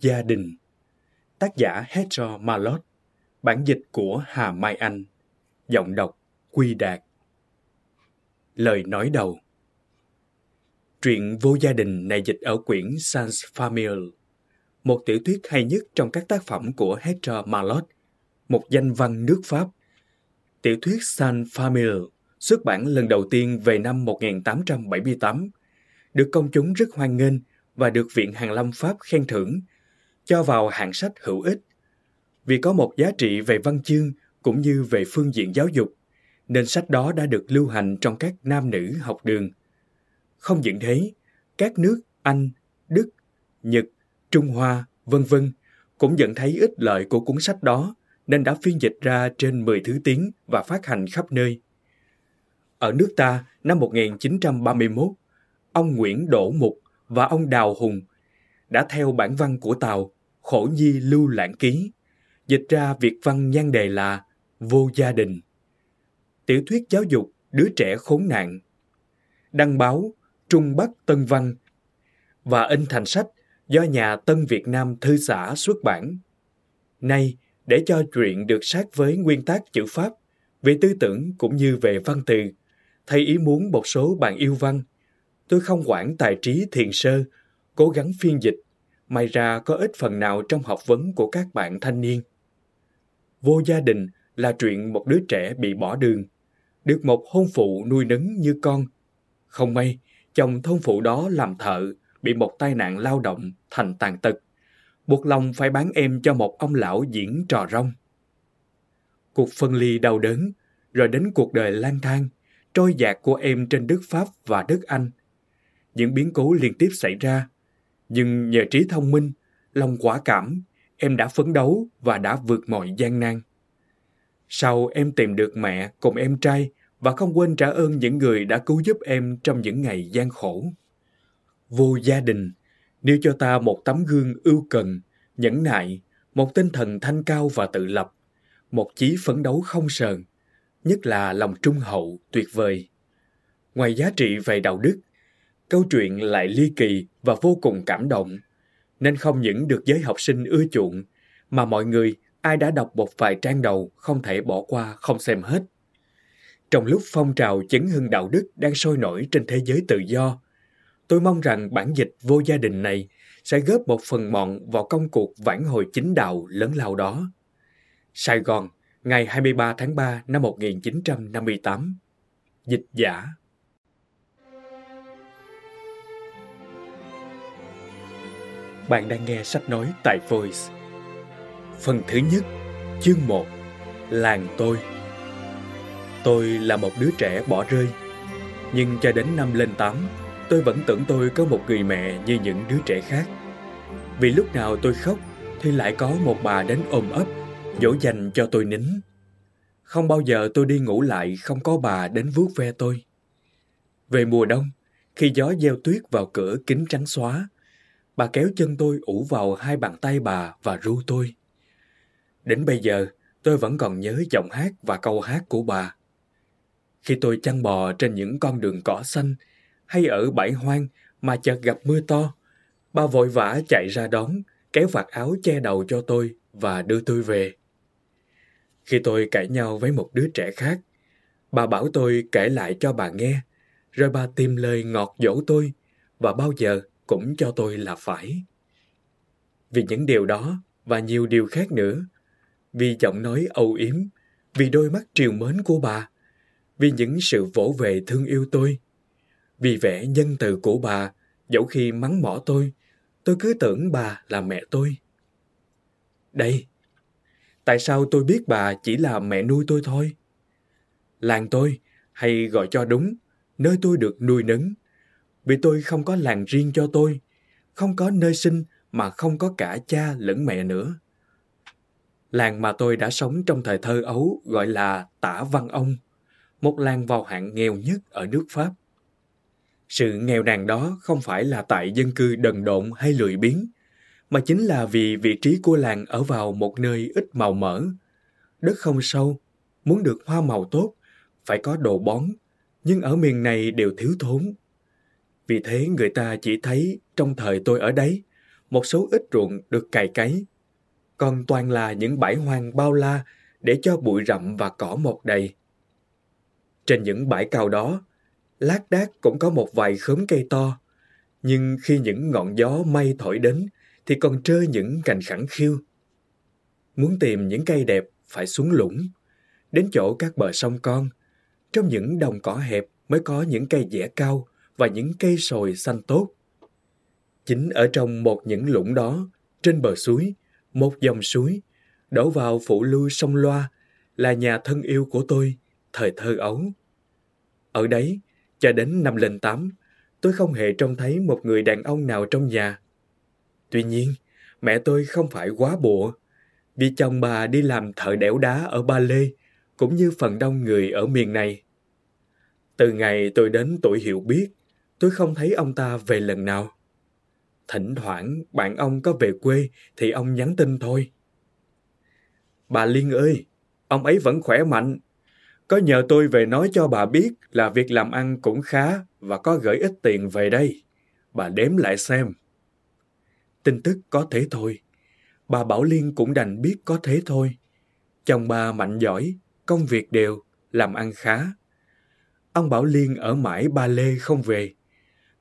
Gia đình. Tác giả Hector Malot. Bản dịch của Hà Mai Anh. Giọng đọc Quy Đạt. Lời nói đầu. Truyện Vô Gia Đình này dịch ở quyển Sans Famille. Một tiểu thuyết hay nhất trong các tác phẩm của Hector Malot. Một danh văn nước Pháp. Tiểu thuyết Sans Famille xuất bản lần đầu tiên về năm 1878 được công chúng rất hoan nghênh và được Viện Hàn Lâm Pháp khen thưởng, cho vào hạng sách hữu ích. Vì có một giá trị về văn chương cũng như về phương diện giáo dục, nên sách đó đã được lưu hành trong các nam nữ học đường. Không những thế, các nước Anh, Đức, Nhật, Trung Hoa, vân vân cũng nhận thấy ích lợi của cuốn sách đó nên đã phiên dịch ra trên 10 thứ tiếng và phát hành khắp nơi. Ở nước ta, năm 1931, ông Nguyễn Đỗ Mục và ông Đào Hùng đã theo bản văn của Tàu Khổ Nhi Lưu Lãng Ký, dịch ra việc văn nhan đề là Vô Gia Đình. Tiểu thuyết giáo dục đứa trẻ khốn nạn. Đăng báo Trung Bắc Tân Văn và in thành sách do nhà Tân Việt Nam Thư xã xuất bản. Nay, để cho truyện được sát với nguyên tắc chữ Pháp, về tư tưởng cũng như về văn từ, thầy ý muốn một số bạn yêu văn tôi không quản tài trí thiền sơ, cố gắng phiên dịch, may ra có ít phần nào trong học vấn của các bạn thanh niên. Vô gia đình là chuyện một đứa trẻ bị bỏ đường, được một hôn phụ nuôi nấng như con. Không may, chồng thôn phụ đó làm thợ, bị một tai nạn lao động thành tàn tật, buộc lòng phải bán em cho một ông lão diễn trò rong. Cuộc phân ly đau đớn, rồi đến cuộc đời lang thang, trôi dạt của em trên đất Pháp và đất Anh – những biến cố liên tiếp xảy ra. Nhưng nhờ trí thông minh, lòng quả cảm, em đã phấn đấu và đã vượt mọi gian nan. Sau em tìm được mẹ cùng em trai và không quên trả ơn những người đã cứu giúp em trong những ngày gian khổ. Vô gia đình, nêu cho ta một tấm gương ưu cần, nhẫn nại, một tinh thần thanh cao và tự lập, một chí phấn đấu không sờn, nhất là lòng trung hậu tuyệt vời. Ngoài giá trị về đạo đức, câu chuyện lại ly kỳ và vô cùng cảm động, nên không những được giới học sinh ưa chuộng, mà mọi người ai đã đọc một vài trang đầu không thể bỏ qua không xem hết. Trong lúc phong trào chấn hưng đạo đức đang sôi nổi trên thế giới tự do, tôi mong rằng bản dịch vô gia đình này sẽ góp một phần mọn vào công cuộc vãn hồi chính đạo lớn lao đó. Sài Gòn, ngày 23 tháng 3 năm 1958 Dịch giả Bạn đang nghe sách nói tại Voice. Phần thứ nhất, chương 1, Làng tôi. Tôi là một đứa trẻ bỏ rơi, nhưng cho đến năm lên 8, tôi vẫn tưởng tôi có một người mẹ như những đứa trẻ khác. Vì lúc nào tôi khóc thì lại có một bà đến ôm ấp, dỗ dành cho tôi nín. Không bao giờ tôi đi ngủ lại không có bà đến vuốt ve tôi. Về mùa đông, khi gió gieo tuyết vào cửa kính trắng xóa, Bà kéo chân tôi ủ vào hai bàn tay bà và ru tôi. Đến bây giờ, tôi vẫn còn nhớ giọng hát và câu hát của bà. Khi tôi chăn bò trên những con đường cỏ xanh hay ở bãi hoang mà chợt gặp mưa to, bà vội vã chạy ra đón, kéo vạt áo che đầu cho tôi và đưa tôi về. Khi tôi cãi nhau với một đứa trẻ khác, bà bảo tôi kể lại cho bà nghe, rồi bà tìm lời ngọt dỗ tôi và bao giờ cũng cho tôi là phải. Vì những điều đó và nhiều điều khác nữa, vì giọng nói âu yếm, vì đôi mắt triều mến của bà, vì những sự vỗ về thương yêu tôi, vì vẻ nhân từ của bà, dẫu khi mắng mỏ tôi, tôi cứ tưởng bà là mẹ tôi. Đây, tại sao tôi biết bà chỉ là mẹ nuôi tôi thôi? Làng tôi, hay gọi cho đúng, nơi tôi được nuôi nấng, vì tôi không có làng riêng cho tôi, không có nơi sinh mà không có cả cha lẫn mẹ nữa. Làng mà tôi đã sống trong thời thơ ấu gọi là Tả Văn Ông, một làng vào hạng nghèo nhất ở nước Pháp. Sự nghèo nàn đó không phải là tại dân cư đần độn hay lười biếng, mà chính là vì vị trí của làng ở vào một nơi ít màu mỡ. Đất không sâu, muốn được hoa màu tốt, phải có đồ bón, nhưng ở miền này đều thiếu thốn vì thế người ta chỉ thấy trong thời tôi ở đấy, một số ít ruộng được cày cấy. Còn toàn là những bãi hoang bao la để cho bụi rậm và cỏ mọc đầy. Trên những bãi cao đó, lác đác cũng có một vài khóm cây to, nhưng khi những ngọn gió mây thổi đến thì còn trơ những cành khẳng khiu. Muốn tìm những cây đẹp phải xuống lũng, đến chỗ các bờ sông con. Trong những đồng cỏ hẹp mới có những cây dẻ cao và những cây sồi xanh tốt. Chính ở trong một những lũng đó, trên bờ suối, một dòng suối, đổ vào phụ lưu sông Loa là nhà thân yêu của tôi, thời thơ ấu. Ở đấy, cho đến năm lên tám, tôi không hề trông thấy một người đàn ông nào trong nhà. Tuy nhiên, mẹ tôi không phải quá bụa, vì chồng bà đi làm thợ đẽo đá ở Ba Lê, cũng như phần đông người ở miền này. Từ ngày tôi đến tuổi hiểu biết, tôi không thấy ông ta về lần nào. Thỉnh thoảng bạn ông có về quê thì ông nhắn tin thôi. Bà Liên ơi, ông ấy vẫn khỏe mạnh. Có nhờ tôi về nói cho bà biết là việc làm ăn cũng khá và có gửi ít tiền về đây. Bà đếm lại xem. Tin tức có thế thôi. Bà Bảo Liên cũng đành biết có thế thôi. Chồng bà mạnh giỏi, công việc đều, làm ăn khá. Ông Bảo Liên ở mãi ba lê không về.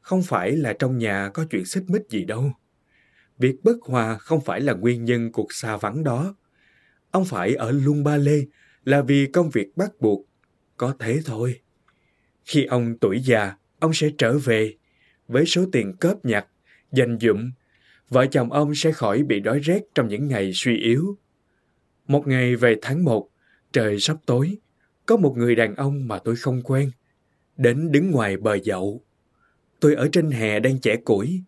Không phải là trong nhà có chuyện xích mích gì đâu. Việc bất hòa không phải là nguyên nhân cuộc xa vắng đó. Ông phải ở luôn ba lê là vì công việc bắt buộc. Có thế thôi. Khi ông tuổi già, ông sẽ trở về với số tiền cóp nhặt, dành dụm. Vợ chồng ông sẽ khỏi bị đói rét trong những ngày suy yếu. Một ngày về tháng một, trời sắp tối, có một người đàn ông mà tôi không quen, đến đứng ngoài bờ dậu. Tôi ở trên hè đang chẻ củi.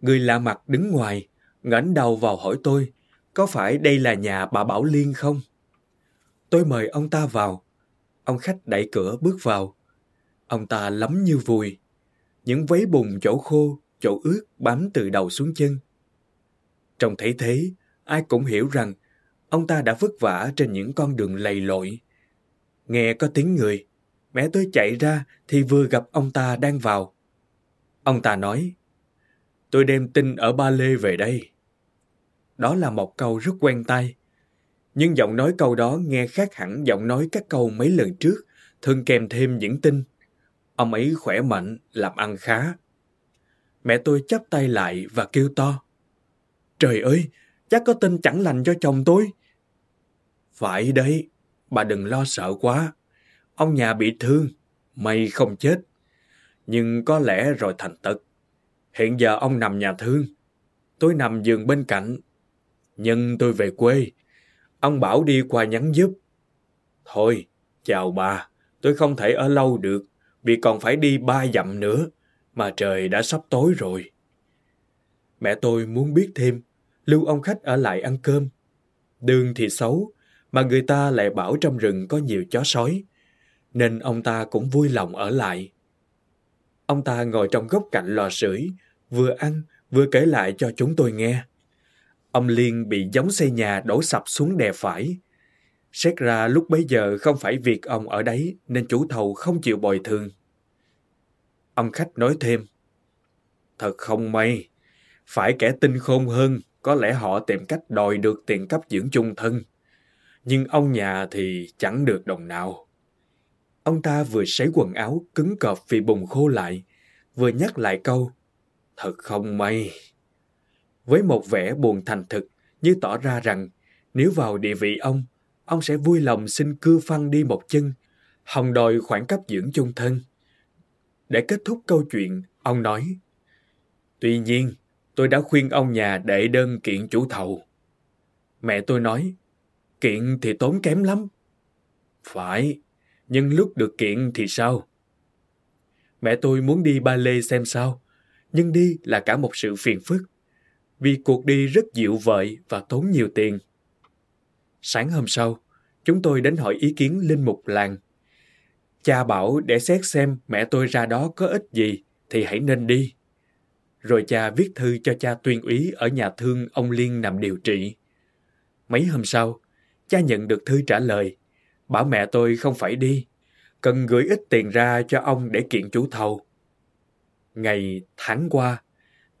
Người lạ mặt đứng ngoài, ngẩng đầu vào hỏi tôi, có phải đây là nhà bà Bảo Liên không? Tôi mời ông ta vào. Ông khách đẩy cửa bước vào. Ông ta lắm như vùi. Những váy bùn chỗ khô, chỗ ướt bám từ đầu xuống chân. Trông thấy thế, ai cũng hiểu rằng ông ta đã vất vả trên những con đường lầy lội. Nghe có tiếng người, mẹ tôi chạy ra thì vừa gặp ông ta đang vào. Ông ta nói, tôi đem tin ở Ba Lê về đây. Đó là một câu rất quen tai. Nhưng giọng nói câu đó nghe khác hẳn giọng nói các câu mấy lần trước, thường kèm thêm những tin. Ông ấy khỏe mạnh, làm ăn khá. Mẹ tôi chắp tay lại và kêu to. Trời ơi, chắc có tin chẳng lành cho chồng tôi. Phải đấy, bà đừng lo sợ quá. Ông nhà bị thương, may không chết. Nhưng có lẽ rồi thành tật. Hiện giờ ông nằm nhà thương. Tôi nằm giường bên cạnh. Nhưng tôi về quê. Ông bảo đi qua nhắn giúp. Thôi, chào bà. Tôi không thể ở lâu được vì còn phải đi ba dặm nữa. Mà trời đã sắp tối rồi. Mẹ tôi muốn biết thêm lưu ông khách ở lại ăn cơm. Đường thì xấu, mà người ta lại bảo trong rừng có nhiều chó sói, nên ông ta cũng vui lòng ở lại. Ông ta ngồi trong góc cạnh lò sưởi, vừa ăn vừa kể lại cho chúng tôi nghe. Ông Liên bị giống xây nhà đổ sập xuống đè phải. Xét ra lúc bấy giờ không phải việc ông ở đấy nên chủ thầu không chịu bồi thường. Ông khách nói thêm, Thật không may, phải kẻ tinh khôn hơn, có lẽ họ tìm cách đòi được tiền cấp dưỡng chung thân nhưng ông nhà thì chẳng được đồng nào. Ông ta vừa sấy quần áo cứng cọp vì bùng khô lại, vừa nhắc lại câu, thật không may. Với một vẻ buồn thành thực, như tỏ ra rằng nếu vào địa vị ông, ông sẽ vui lòng xin cư phăng đi một chân, hòng đòi khoảng cấp dưỡng chung thân. Để kết thúc câu chuyện, ông nói, Tuy nhiên, tôi đã khuyên ông nhà đệ đơn kiện chủ thầu. Mẹ tôi nói, Kiện thì tốn kém lắm. Phải, nhưng lúc được kiện thì sao? Mẹ tôi muốn đi ba lê xem sao, nhưng đi là cả một sự phiền phức, vì cuộc đi rất dịu vợi và tốn nhiều tiền. Sáng hôm sau, chúng tôi đến hỏi ý kiến linh mục làng. Cha bảo để xét xem mẹ tôi ra đó có ích gì thì hãy nên đi. Rồi cha viết thư cho cha tuyên úy ở nhà thương ông Liên nằm điều trị. Mấy hôm sau, cha nhận được thư trả lời, bảo mẹ tôi không phải đi, cần gửi ít tiền ra cho ông để kiện chủ thầu. Ngày tháng qua,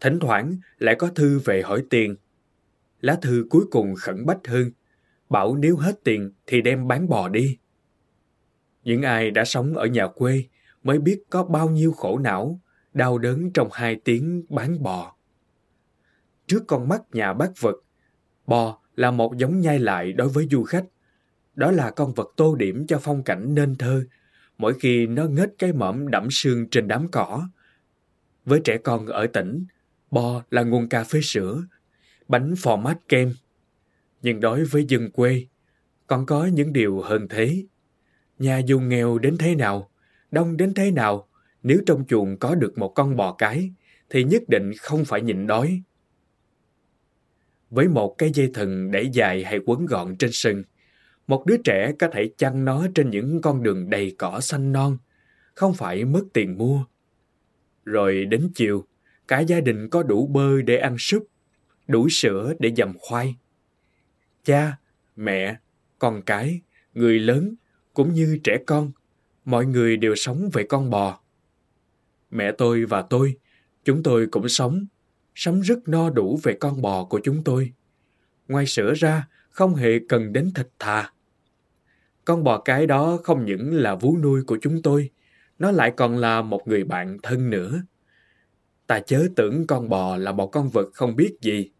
Thỉnh thoảng lại có thư về hỏi tiền. Lá thư cuối cùng khẩn bách hơn, bảo nếu hết tiền thì đem bán bò đi. Những ai đã sống ở nhà quê mới biết có bao nhiêu khổ não, đau đớn trong hai tiếng bán bò. Trước con mắt nhà bác vật, bò là một giống nhai lại đối với du khách. Đó là con vật tô điểm cho phong cảnh nên thơ, mỗi khi nó ngết cái mõm đẫm sương trên đám cỏ. Với trẻ con ở tỉnh, bò là nguồn cà phê sữa, bánh phò mát kem. Nhưng đối với dân quê, còn có những điều hơn thế. Nhà dù nghèo đến thế nào, đông đến thế nào, nếu trong chuồng có được một con bò cái, thì nhất định không phải nhịn đói. Với một cái dây thừng để dài hay quấn gọn trên sừng, một đứa trẻ có thể chăn nó trên những con đường đầy cỏ xanh non, không phải mất tiền mua. Rồi đến chiều, cả gia đình có đủ bơ để ăn súp, đủ sữa để dầm khoai. Cha, mẹ, con cái, người lớn cũng như trẻ con, mọi người đều sống về con bò. Mẹ tôi và tôi, chúng tôi cũng sống, sống rất no đủ về con bò của chúng tôi. Ngoài sữa ra, không hề cần đến thịt thà. Con bò cái đó không những là vú nuôi của chúng tôi, nó lại còn là một người bạn thân nữa. Ta chớ tưởng con bò là một con vật không biết gì.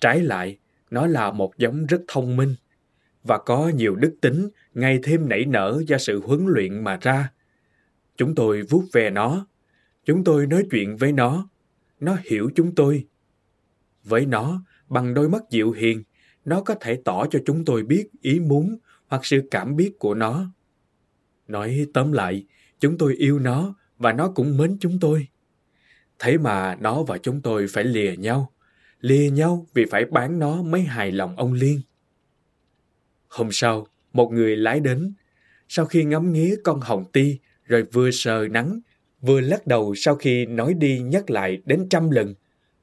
Trái lại, nó là một giống rất thông minh và có nhiều đức tính ngày thêm nảy nở do sự huấn luyện mà ra. Chúng tôi vuốt về nó, chúng tôi nói chuyện với nó, nó hiểu chúng tôi. Với nó, bằng đôi mắt dịu hiền, nó có thể tỏ cho chúng tôi biết ý muốn hoặc sự cảm biết của nó. Nói tóm lại, chúng tôi yêu nó và nó cũng mến chúng tôi. Thế mà nó và chúng tôi phải lìa nhau. Lìa nhau vì phải bán nó mới hài lòng ông Liên. Hôm sau, một người lái đến. Sau khi ngắm nghía con hồng ti, rồi vừa sờ nắng, vừa lắc đầu sau khi nói đi nhắc lại đến trăm lần,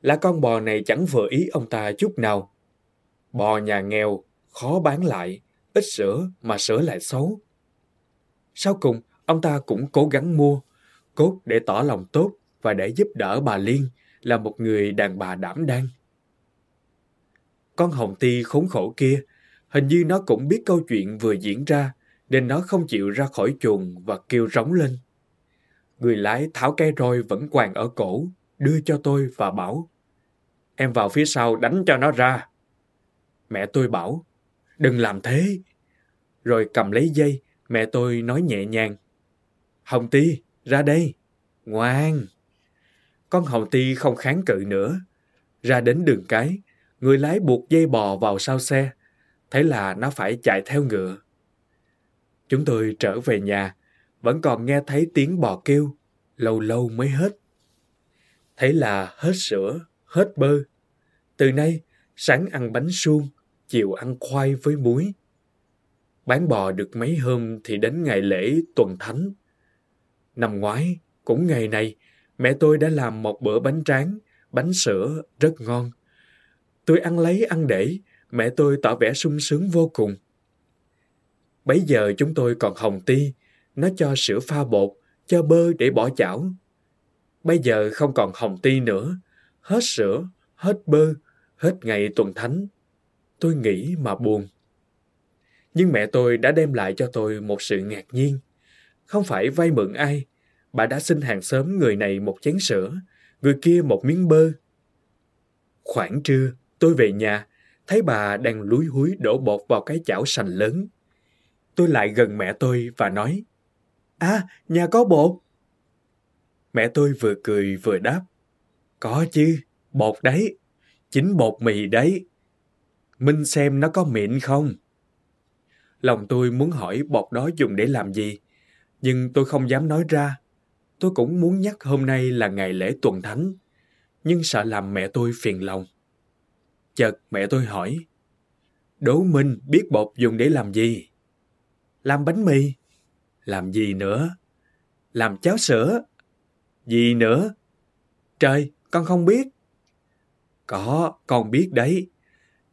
là con bò này chẳng vừa ý ông ta chút nào. Bò nhà nghèo, khó bán lại, ít sữa mà sữa lại xấu. Sau cùng, ông ta cũng cố gắng mua, cốt để tỏ lòng tốt và để giúp đỡ bà Liên là một người đàn bà đảm đang. Con Hồng Ti khốn khổ kia, hình như nó cũng biết câu chuyện vừa diễn ra, nên nó không chịu ra khỏi chuồng và kêu rống lên. Người lái tháo cây roi vẫn quàng ở cổ, đưa cho tôi và bảo, em vào phía sau đánh cho nó ra. Mẹ tôi bảo, đừng làm thế. Rồi cầm lấy dây, mẹ tôi nói nhẹ nhàng, Hồng Ti, ra đây, ngoan. Con Hồng Ti không kháng cự nữa. Ra đến đường cái, người lái buộc dây bò vào sau xe. Thế là nó phải chạy theo ngựa. Chúng tôi trở về nhà, vẫn còn nghe thấy tiếng bò kêu, lâu lâu mới hết. Thế là hết sữa, hết bơ. Từ nay, sáng ăn bánh suông, chiều ăn khoai với muối. Bán bò được mấy hôm thì đến ngày lễ tuần thánh. Năm ngoái, cũng ngày này, mẹ tôi đã làm một bữa bánh tráng, bánh sữa rất ngon. Tôi ăn lấy ăn để, mẹ tôi tỏ vẻ sung sướng vô cùng. Bấy giờ chúng tôi còn hồng ti, nó cho sữa pha bột, cho bơ để bỏ chảo. Bây giờ không còn hồng ti nữa, hết sữa, hết bơ, hết ngày tuần thánh. Tôi nghĩ mà buồn. Nhưng mẹ tôi đã đem lại cho tôi một sự ngạc nhiên. Không phải vay mượn ai, bà đã xin hàng xóm người này một chén sữa, người kia một miếng bơ. Khoảng trưa, tôi về nhà, thấy bà đang lúi húi đổ bột vào cái chảo sành lớn. Tôi lại gần mẹ tôi và nói, À, nhà có bột. Mẹ tôi vừa cười vừa đáp, Có chứ, bột đấy, chính bột mì đấy. Minh xem nó có mịn không? Lòng tôi muốn hỏi bột đó dùng để làm gì, nhưng tôi không dám nói ra. Tôi cũng muốn nhắc hôm nay là ngày lễ tuần thánh, nhưng sợ làm mẹ tôi phiền lòng. Chợt mẹ tôi hỏi, đố Minh biết bột dùng để làm gì? Làm bánh mì. Làm gì nữa? Làm cháo sữa. Gì nữa? Trời, con không biết. Có, con biết đấy.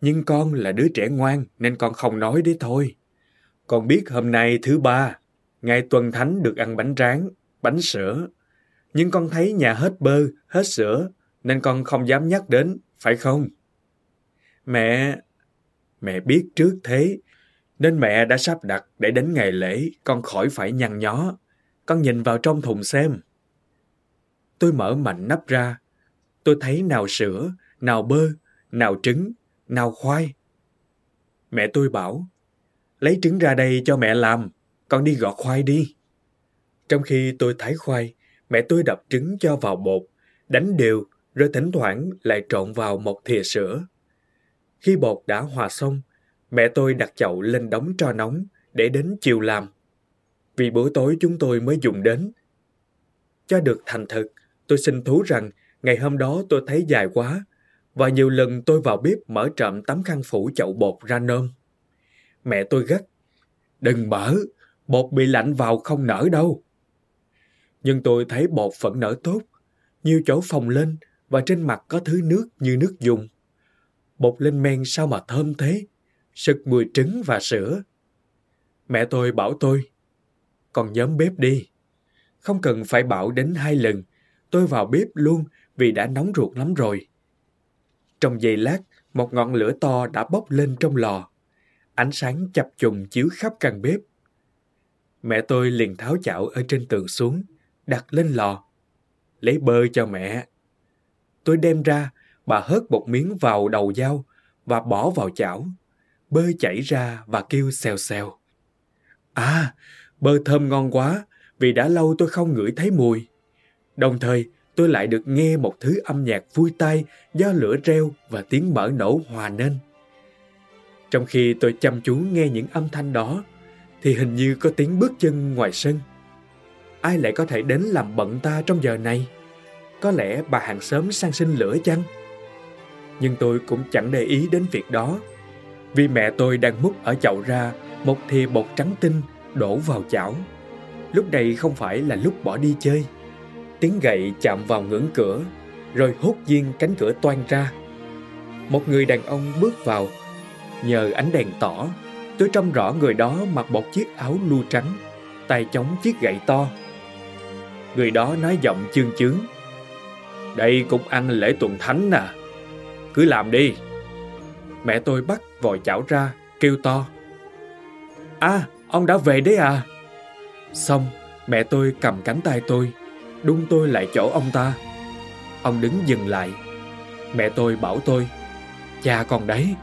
Nhưng con là đứa trẻ ngoan nên con không nói đấy thôi. Con biết hôm nay thứ ba, ngày tuần thánh được ăn bánh tráng, bánh sữa. Nhưng con thấy nhà hết bơ, hết sữa, nên con không dám nhắc đến, phải không? Mẹ... Mẹ biết trước thế, nên mẹ đã sắp đặt để đến ngày lễ con khỏi phải nhăn nhó. Con nhìn vào trong thùng xem. Tôi mở mạnh nắp ra. Tôi thấy nào sữa, nào bơ, nào trứng, nào khoai. Mẹ tôi bảo, lấy trứng ra đây cho mẹ làm, con đi gọt khoai đi. Trong khi tôi thái khoai, mẹ tôi đập trứng cho vào bột, đánh đều, rồi thỉnh thoảng lại trộn vào một thìa sữa. Khi bột đã hòa xong, mẹ tôi đặt chậu lên đống tro nóng để đến chiều làm. Vì bữa tối chúng tôi mới dùng đến. Cho được thành thực, tôi xin thú rằng ngày hôm đó tôi thấy dài quá và nhiều lần tôi vào bếp mở trộm tấm khăn phủ chậu bột ra nôm. Mẹ tôi gắt, đừng mở, bột bị lạnh vào không nở đâu. Nhưng tôi thấy bột vẫn nở tốt, nhiều chỗ phồng lên và trên mặt có thứ nước như nước dùng. Bột lên men sao mà thơm thế, sực mùi trứng và sữa. Mẹ tôi bảo tôi, còn nhóm bếp đi. Không cần phải bảo đến hai lần, tôi vào bếp luôn vì đã nóng ruột lắm rồi. Trong giây lát, một ngọn lửa to đã bốc lên trong lò. Ánh sáng chập trùng chiếu khắp căn bếp. Mẹ tôi liền tháo chảo ở trên tường xuống, đặt lên lò. Lấy bơ cho mẹ. Tôi đem ra, bà hớt một miếng vào đầu dao và bỏ vào chảo. Bơ chảy ra và kêu xèo xèo. À, bơ thơm ngon quá, vì đã lâu tôi không ngửi thấy mùi. Đồng thời, tôi lại được nghe một thứ âm nhạc vui tai do lửa reo và tiếng mở nổ hòa nên. Trong khi tôi chăm chú nghe những âm thanh đó, thì hình như có tiếng bước chân ngoài sân. Ai lại có thể đến làm bận ta trong giờ này? Có lẽ bà hàng xóm sang sinh lửa chăng? Nhưng tôi cũng chẳng để ý đến việc đó, vì mẹ tôi đang múc ở chậu ra một thìa bột trắng tinh đổ vào chảo. Lúc này không phải là lúc bỏ đi chơi. Tiếng gậy chạm vào ngưỡng cửa, rồi hốt nhiên cánh cửa toan ra. Một người đàn ông bước vào. Nhờ ánh đèn tỏ, tôi trông rõ người đó mặc một chiếc áo lu trắng, tay chống chiếc gậy to. Người đó nói giọng chương chướng. Đây cũng ăn lễ tuần thánh à. Cứ làm đi. Mẹ tôi bắt vòi chảo ra, kêu to. À, ông đã về đấy à? Xong, mẹ tôi cầm cánh tay tôi, đung tôi lại chỗ ông ta. Ông đứng dừng lại. Mẹ tôi bảo tôi, cha con đấy,